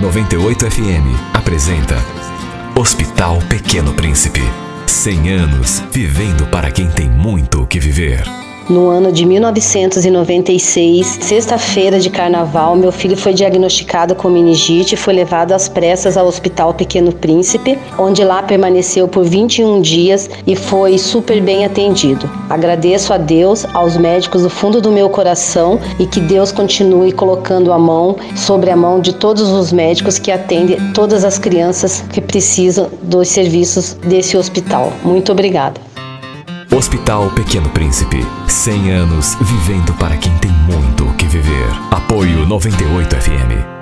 98 FM apresenta Hospital Pequeno Príncipe. 100 anos vivendo para quem tem muito o que viver. No ano de 1996, sexta-feira de carnaval, meu filho foi diagnosticado com meningite e foi levado às pressas ao Hospital Pequeno Príncipe, onde lá permaneceu por 21 dias e foi super bem atendido. Agradeço a Deus, aos médicos do fundo do meu coração e que Deus continue colocando a mão sobre a mão de todos os médicos que atendem todas as crianças que precisam dos serviços desse hospital. Muito obrigada. Hospital Pequeno Príncipe. 100 anos vivendo para quem tem muito o que viver. Apoio 98 FM.